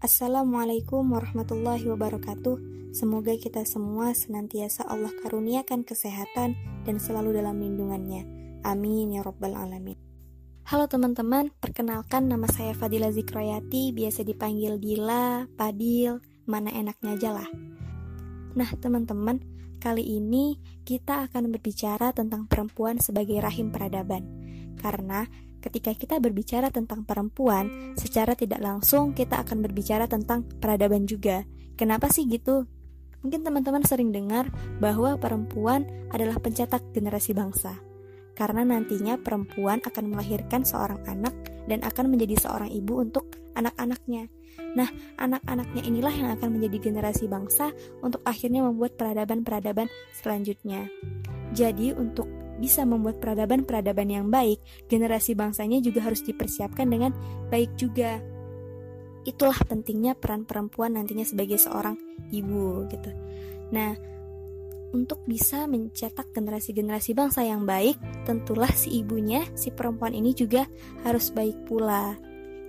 Assalamualaikum warahmatullahi wabarakatuh. Semoga kita semua senantiasa Allah karuniakan kesehatan dan selalu dalam lindungannya. Amin ya rabbal alamin. Halo teman-teman, perkenalkan nama saya Fadila Zikroyati, biasa dipanggil Dila, Padil, mana enaknya aja lah. Nah teman-teman, kali ini kita akan berbicara tentang perempuan sebagai rahim peradaban. Karena ketika kita berbicara tentang perempuan, secara tidak langsung kita akan berbicara tentang peradaban juga. Kenapa sih gitu? Mungkin teman-teman sering dengar bahwa perempuan adalah pencetak generasi bangsa. Karena nantinya perempuan akan melahirkan seorang anak dan akan menjadi seorang ibu untuk anak-anaknya. Nah, anak-anaknya inilah yang akan menjadi generasi bangsa untuk akhirnya membuat peradaban-peradaban selanjutnya. Jadi, untuk bisa membuat peradaban-peradaban yang baik, generasi bangsanya juga harus dipersiapkan dengan baik juga. Itulah pentingnya peran perempuan nantinya sebagai seorang ibu gitu. Nah, untuk bisa mencetak generasi-generasi bangsa yang baik, tentulah si ibunya, si perempuan ini juga harus baik pula.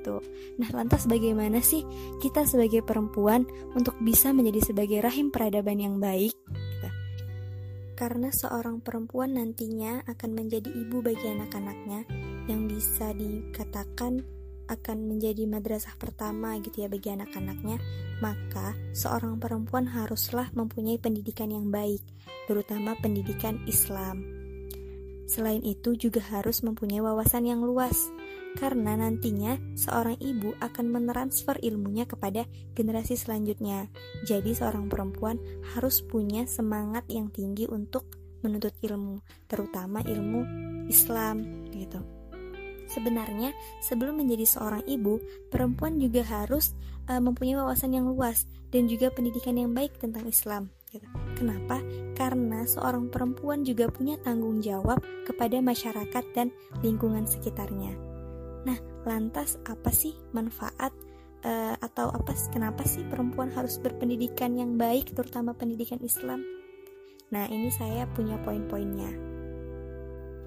Tuh. Nah, lantas bagaimana sih kita sebagai perempuan untuk bisa menjadi sebagai rahim peradaban yang baik? Karena seorang perempuan nantinya akan menjadi ibu bagi anak-anaknya yang bisa dikatakan akan menjadi madrasah pertama gitu ya bagi anak-anaknya, maka seorang perempuan haruslah mempunyai pendidikan yang baik, terutama pendidikan Islam. Selain itu juga harus mempunyai wawasan yang luas, karena nantinya seorang ibu akan mentransfer ilmunya kepada generasi selanjutnya. Jadi seorang perempuan harus punya semangat yang tinggi untuk menuntut ilmu, terutama ilmu Islam gitu. Sebenarnya sebelum menjadi seorang ibu, perempuan juga harus uh, mempunyai wawasan yang luas dan juga pendidikan yang baik tentang Islam. Gitu. Kenapa? Karena seorang perempuan juga punya tanggung jawab kepada masyarakat dan lingkungan sekitarnya. Nah, lantas apa sih manfaat uh, atau apa kenapa sih perempuan harus berpendidikan yang baik terutama pendidikan Islam? Nah, ini saya punya poin-poinnya.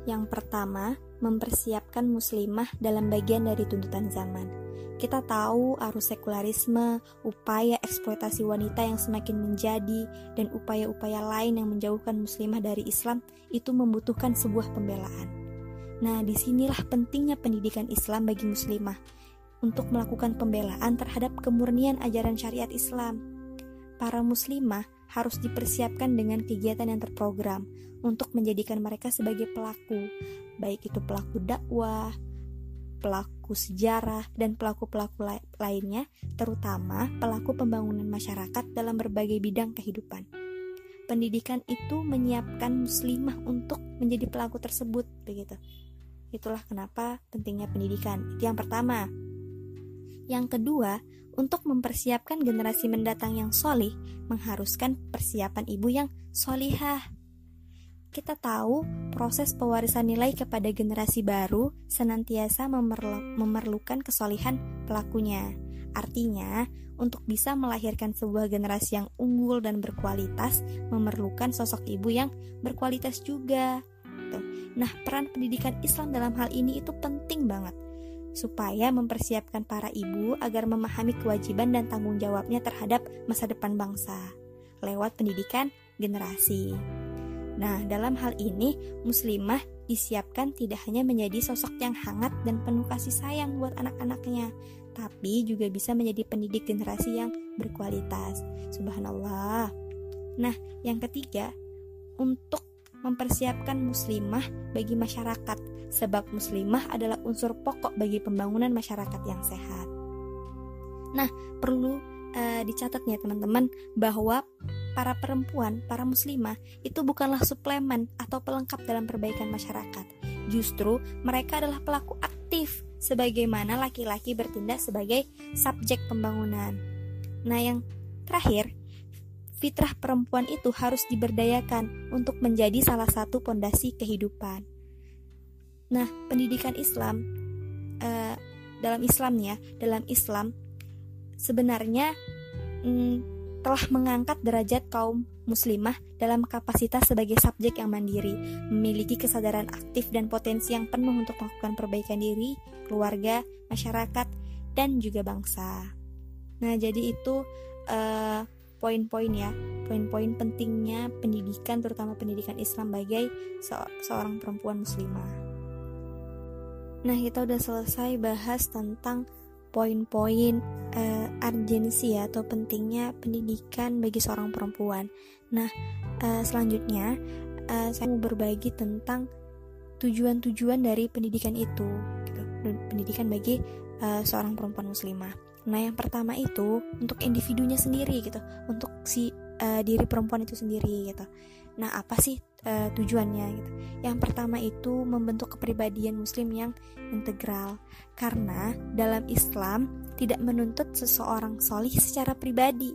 Yang pertama, mempersiapkan muslimah dalam bagian dari tuntutan zaman. Kita tahu arus sekularisme, upaya eksploitasi wanita yang semakin menjadi, dan upaya-upaya lain yang menjauhkan muslimah dari Islam itu membutuhkan sebuah pembelaan. Nah, di sinilah pentingnya pendidikan Islam bagi muslimah untuk melakukan pembelaan terhadap kemurnian ajaran syariat Islam. Para muslimah harus dipersiapkan dengan kegiatan yang terprogram untuk menjadikan mereka sebagai pelaku, baik itu pelaku dakwah, pelaku sejarah, dan pelaku-pelaku lainnya, terutama pelaku pembangunan masyarakat dalam berbagai bidang kehidupan. Pendidikan itu menyiapkan muslimah untuk menjadi pelaku tersebut, begitu. Itulah kenapa pentingnya pendidikan. Itu yang pertama. Yang kedua, untuk mempersiapkan generasi mendatang yang solih, mengharuskan persiapan ibu yang solihah. Kita tahu proses pewarisan nilai kepada generasi baru senantiasa memerlu memerlukan kesolihan pelakunya. Artinya, untuk bisa melahirkan sebuah generasi yang unggul dan berkualitas, memerlukan sosok ibu yang berkualitas juga. Nah, peran pendidikan Islam dalam hal ini itu penting banget supaya mempersiapkan para ibu agar memahami kewajiban dan tanggung jawabnya terhadap masa depan bangsa lewat pendidikan generasi. Nah, dalam hal ini, muslimah disiapkan tidak hanya menjadi sosok yang hangat dan penuh kasih sayang buat anak-anaknya, tapi juga bisa menjadi pendidik generasi yang berkualitas. Subhanallah. Nah, yang ketiga, untuk mempersiapkan muslimah bagi masyarakat, sebab muslimah adalah unsur pokok bagi pembangunan masyarakat yang sehat. Nah, perlu uh, dicatat ya teman-teman bahwa para perempuan, para muslimah itu bukanlah suplemen atau pelengkap dalam perbaikan masyarakat. Justru mereka adalah pelaku aktif sebagaimana laki-laki bertindak sebagai subjek pembangunan. Nah, yang terakhir, fitrah perempuan itu harus diberdayakan untuk menjadi salah satu pondasi kehidupan. Nah, pendidikan Islam uh, dalam Islam ya, dalam Islam sebenarnya mm, telah mengangkat derajat kaum muslimah dalam kapasitas sebagai subjek yang mandiri, memiliki kesadaran aktif dan potensi yang penuh untuk melakukan perbaikan diri, keluarga, masyarakat, dan juga bangsa. Nah, jadi itu uh, poin-poin ya, poin-poin pentingnya pendidikan terutama pendidikan Islam bagi se seorang perempuan muslimah. Nah, kita udah selesai bahas tentang poin-poin uh, urgensi ya, atau pentingnya pendidikan bagi seorang perempuan. Nah, uh, selanjutnya uh, saya mau berbagi tentang tujuan-tujuan dari pendidikan itu, gitu. pendidikan bagi uh, seorang perempuan muslimah. Nah, yang pertama itu untuk individunya sendiri gitu, untuk si uh, diri perempuan itu sendiri gitu. Nah, apa sih uh, tujuannya gitu? Yang pertama itu membentuk kepribadian muslim yang integral. Karena dalam Islam tidak menuntut seseorang solih secara pribadi,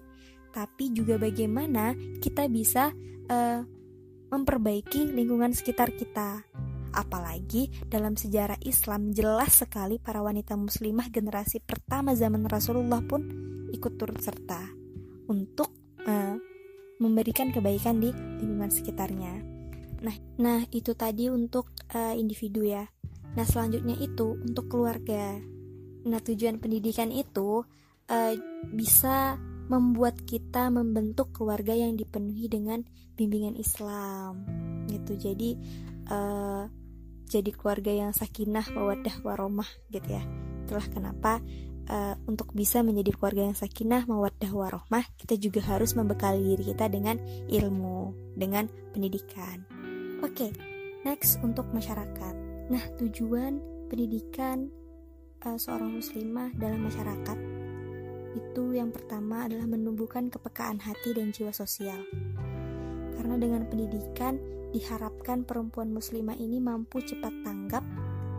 tapi juga bagaimana kita bisa uh, memperbaiki lingkungan sekitar kita. Apalagi dalam sejarah Islam jelas sekali para wanita muslimah generasi pertama zaman Rasulullah pun ikut turut serta untuk uh, memberikan kebaikan di lingkungan sekitarnya. Nah, nah itu tadi untuk uh, individu ya. Nah selanjutnya itu untuk keluarga. Nah tujuan pendidikan itu uh, bisa membuat kita membentuk keluarga yang dipenuhi dengan bimbingan Islam gitu jadi uh, jadi keluarga yang sakinah mawaddah waromah gitu ya itulah kenapa uh, untuk bisa menjadi keluarga yang sakinah mawaddah warahmah kita juga harus membekali diri kita dengan ilmu dengan pendidikan oke okay, next untuk masyarakat nah tujuan pendidikan uh, seorang muslimah dalam masyarakat itu yang pertama adalah menumbuhkan kepekaan hati dan jiwa sosial. Karena dengan pendidikan diharapkan perempuan muslimah ini mampu cepat tanggap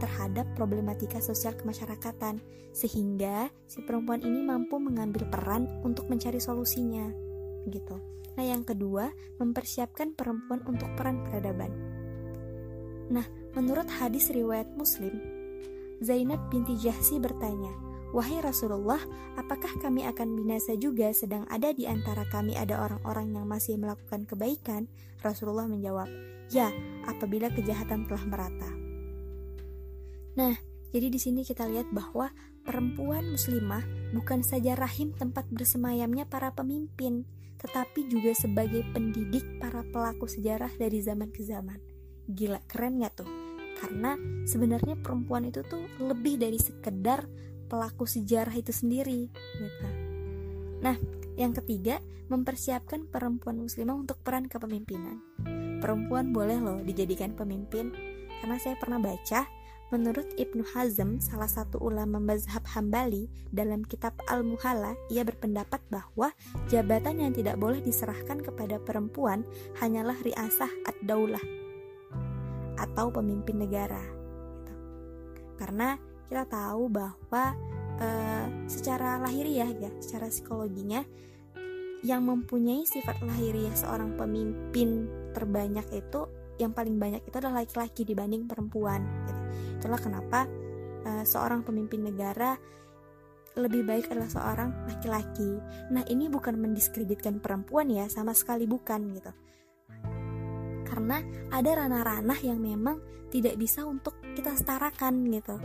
terhadap problematika sosial kemasyarakatan sehingga si perempuan ini mampu mengambil peran untuk mencari solusinya gitu. Nah, yang kedua, mempersiapkan perempuan untuk peran peradaban. Nah, menurut hadis riwayat Muslim, Zainab binti Jahsi bertanya, Wahai Rasulullah, apakah kami akan binasa juga sedang ada di antara kami ada orang-orang yang masih melakukan kebaikan? Rasulullah menjawab, Ya, apabila kejahatan telah merata. Nah, jadi di sini kita lihat bahwa perempuan muslimah bukan saja rahim tempat bersemayamnya para pemimpin, tetapi juga sebagai pendidik para pelaku sejarah dari zaman ke zaman. Gila, keren gak tuh? Karena sebenarnya perempuan itu tuh lebih dari sekedar pelaku sejarah itu sendiri gitu. Nah, yang ketiga, mempersiapkan perempuan muslimah untuk peran kepemimpinan. Perempuan boleh loh dijadikan pemimpin karena saya pernah baca Menurut Ibnu Hazm, salah satu ulama mazhab Hambali, dalam kitab Al-Muhalla, ia berpendapat bahwa jabatan yang tidak boleh diserahkan kepada perempuan hanyalah riasah ad-daulah atau pemimpin negara. Gitu. Karena kita tahu bahwa uh, secara lahiriah ya, secara psikologinya yang mempunyai sifat lahiriah seorang pemimpin terbanyak itu yang paling banyak itu adalah laki-laki dibanding perempuan. Gitu. Itulah kenapa uh, seorang pemimpin negara lebih baik adalah seorang laki-laki. Nah, ini bukan mendiskreditkan perempuan ya, sama sekali bukan gitu. Karena ada ranah-ranah yang memang tidak bisa untuk kita setarakan gitu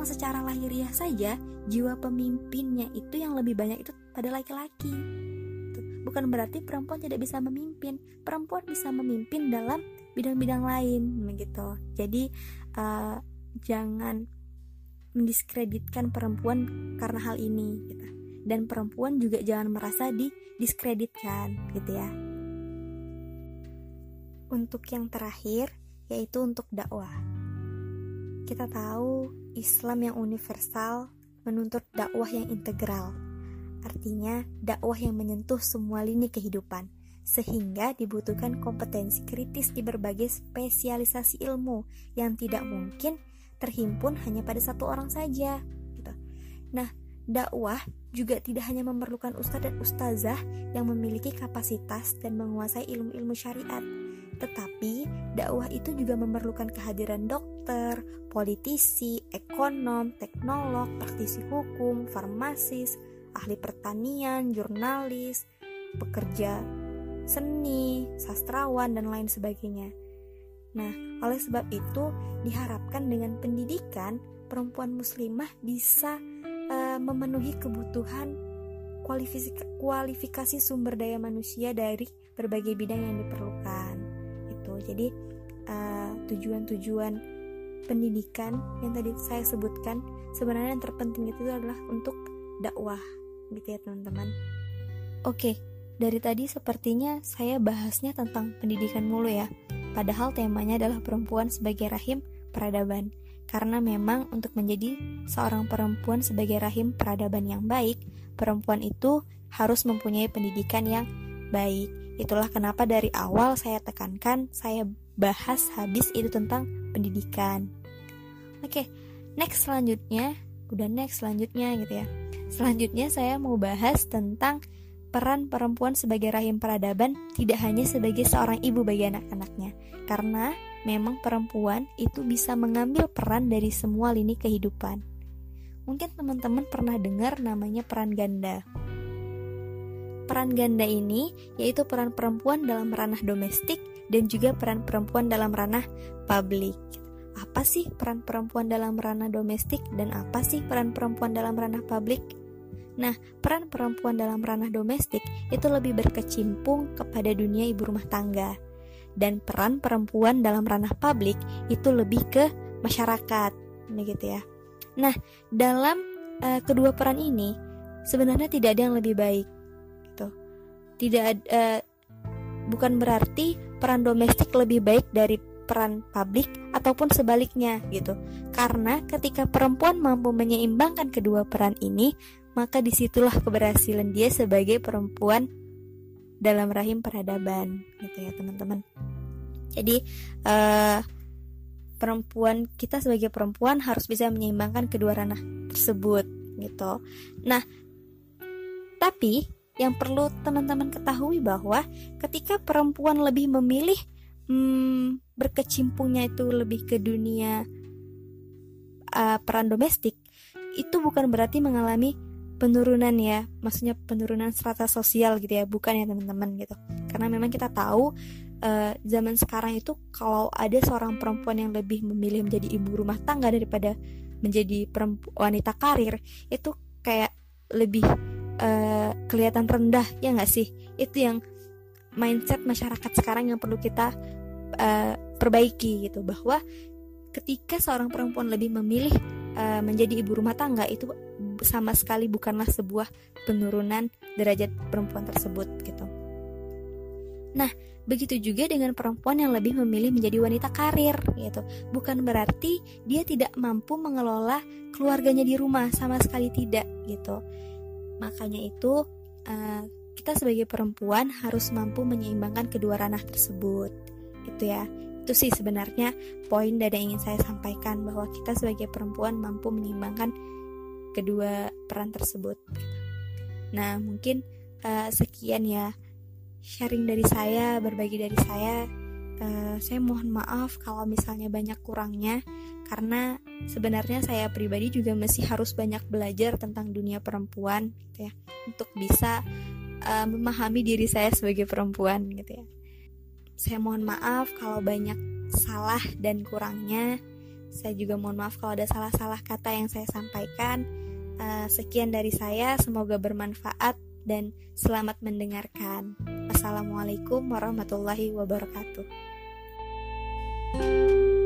memang secara lahiriah saja jiwa pemimpinnya itu yang lebih banyak itu pada laki-laki. Bukan berarti perempuan tidak bisa memimpin. Perempuan bisa memimpin dalam bidang-bidang lain begitu. Jadi uh, jangan mendiskreditkan perempuan karena hal ini gitu. Dan perempuan juga jangan merasa didiskreditkan gitu ya. Untuk yang terakhir yaitu untuk dakwah. Kita tahu Islam yang universal menuntut dakwah yang integral. Artinya, dakwah yang menyentuh semua lini kehidupan, sehingga dibutuhkan kompetensi kritis di berbagai spesialisasi ilmu yang tidak mungkin terhimpun hanya pada satu orang saja. Gitu. Nah, dakwah juga tidak hanya memerlukan ustadz dan ustazah yang memiliki kapasitas dan menguasai ilmu-ilmu syariat, tetapi dakwah itu juga memerlukan kehadiran dokter, politisi, ekonom, teknolog, praktisi hukum, farmasis, ahli pertanian, jurnalis, pekerja seni, sastrawan, dan lain sebagainya. Nah, oleh sebab itu, diharapkan dengan pendidikan, perempuan muslimah bisa uh, memenuhi kebutuhan kualifikasi sumber daya manusia dari berbagai bidang yang diperlukan. Itu. Jadi uh, tujuan-tujuan pendidikan yang tadi saya sebutkan sebenarnya yang terpenting itu adalah untuk dakwah gitu ya teman-teman. Oke dari tadi sepertinya saya bahasnya tentang pendidikan mulu ya padahal temanya adalah perempuan sebagai rahim peradaban karena memang untuk menjadi seorang perempuan sebagai rahim peradaban yang baik, perempuan itu harus mempunyai pendidikan yang baik. Itulah kenapa dari awal saya tekankan, saya bahas habis itu tentang pendidikan. Oke, next selanjutnya, udah next selanjutnya gitu ya. Selanjutnya saya mau bahas tentang peran perempuan sebagai rahim peradaban tidak hanya sebagai seorang ibu bagi anak-anaknya, karena memang perempuan itu bisa mengambil peran dari semua lini kehidupan. Mungkin teman-teman pernah dengar namanya peran ganda. Peran ganda ini yaitu peran perempuan dalam ranah domestik dan juga peran perempuan dalam ranah publik. Apa sih peran perempuan dalam ranah domestik dan apa sih peran perempuan dalam ranah publik? Nah, peran perempuan dalam ranah domestik itu lebih berkecimpung kepada dunia ibu rumah tangga dan peran perempuan dalam ranah publik itu lebih ke masyarakat begitu ya. Nah, dalam uh, kedua peran ini sebenarnya tidak ada yang lebih baik gitu. Tidak uh, bukan berarti peran domestik lebih baik dari peran publik ataupun sebaliknya gitu. Karena ketika perempuan mampu menyeimbangkan kedua peran ini, maka di situlah keberhasilan dia sebagai perempuan dalam rahim peradaban gitu ya teman-teman. Jadi uh, perempuan kita sebagai perempuan harus bisa menyeimbangkan kedua ranah tersebut gitu. Nah tapi yang perlu teman-teman ketahui bahwa ketika perempuan lebih memilih hmm, berkecimpungnya itu lebih ke dunia uh, peran domestik itu bukan berarti mengalami penurunan ya maksudnya penurunan strata sosial gitu ya bukan ya teman-teman gitu. Karena memang kita tahu uh, zaman sekarang itu kalau ada seorang perempuan yang lebih memilih menjadi ibu rumah tangga daripada menjadi wanita karir itu kayak lebih uh, kelihatan rendah ya nggak sih? Itu yang mindset masyarakat sekarang yang perlu kita uh, perbaiki gitu. Bahwa ketika seorang perempuan lebih memilih uh, menjadi ibu rumah tangga itu sama sekali bukanlah sebuah penurunan derajat perempuan tersebut gitu. Nah, begitu juga dengan perempuan yang lebih memilih menjadi wanita karir gitu. Bukan berarti dia tidak mampu mengelola keluarganya di rumah sama sekali tidak gitu. Makanya itu uh, kita sebagai perempuan harus mampu menyeimbangkan kedua ranah tersebut. Gitu ya. Itu sih sebenarnya poin dari yang ingin saya sampaikan bahwa kita sebagai perempuan mampu menyeimbangkan kedua peran tersebut. Nah, mungkin uh, sekian ya sharing dari saya, berbagi dari saya. Uh, saya mohon maaf kalau misalnya banyak kurangnya karena sebenarnya saya pribadi juga masih harus banyak belajar tentang dunia perempuan gitu ya untuk bisa uh, memahami diri saya sebagai perempuan gitu ya. Saya mohon maaf kalau banyak salah dan kurangnya. Saya juga mohon maaf kalau ada salah-salah kata yang saya sampaikan. Eh, sekian dari saya, semoga bermanfaat dan selamat mendengarkan. Assalamualaikum warahmatullahi wabarakatuh. thank you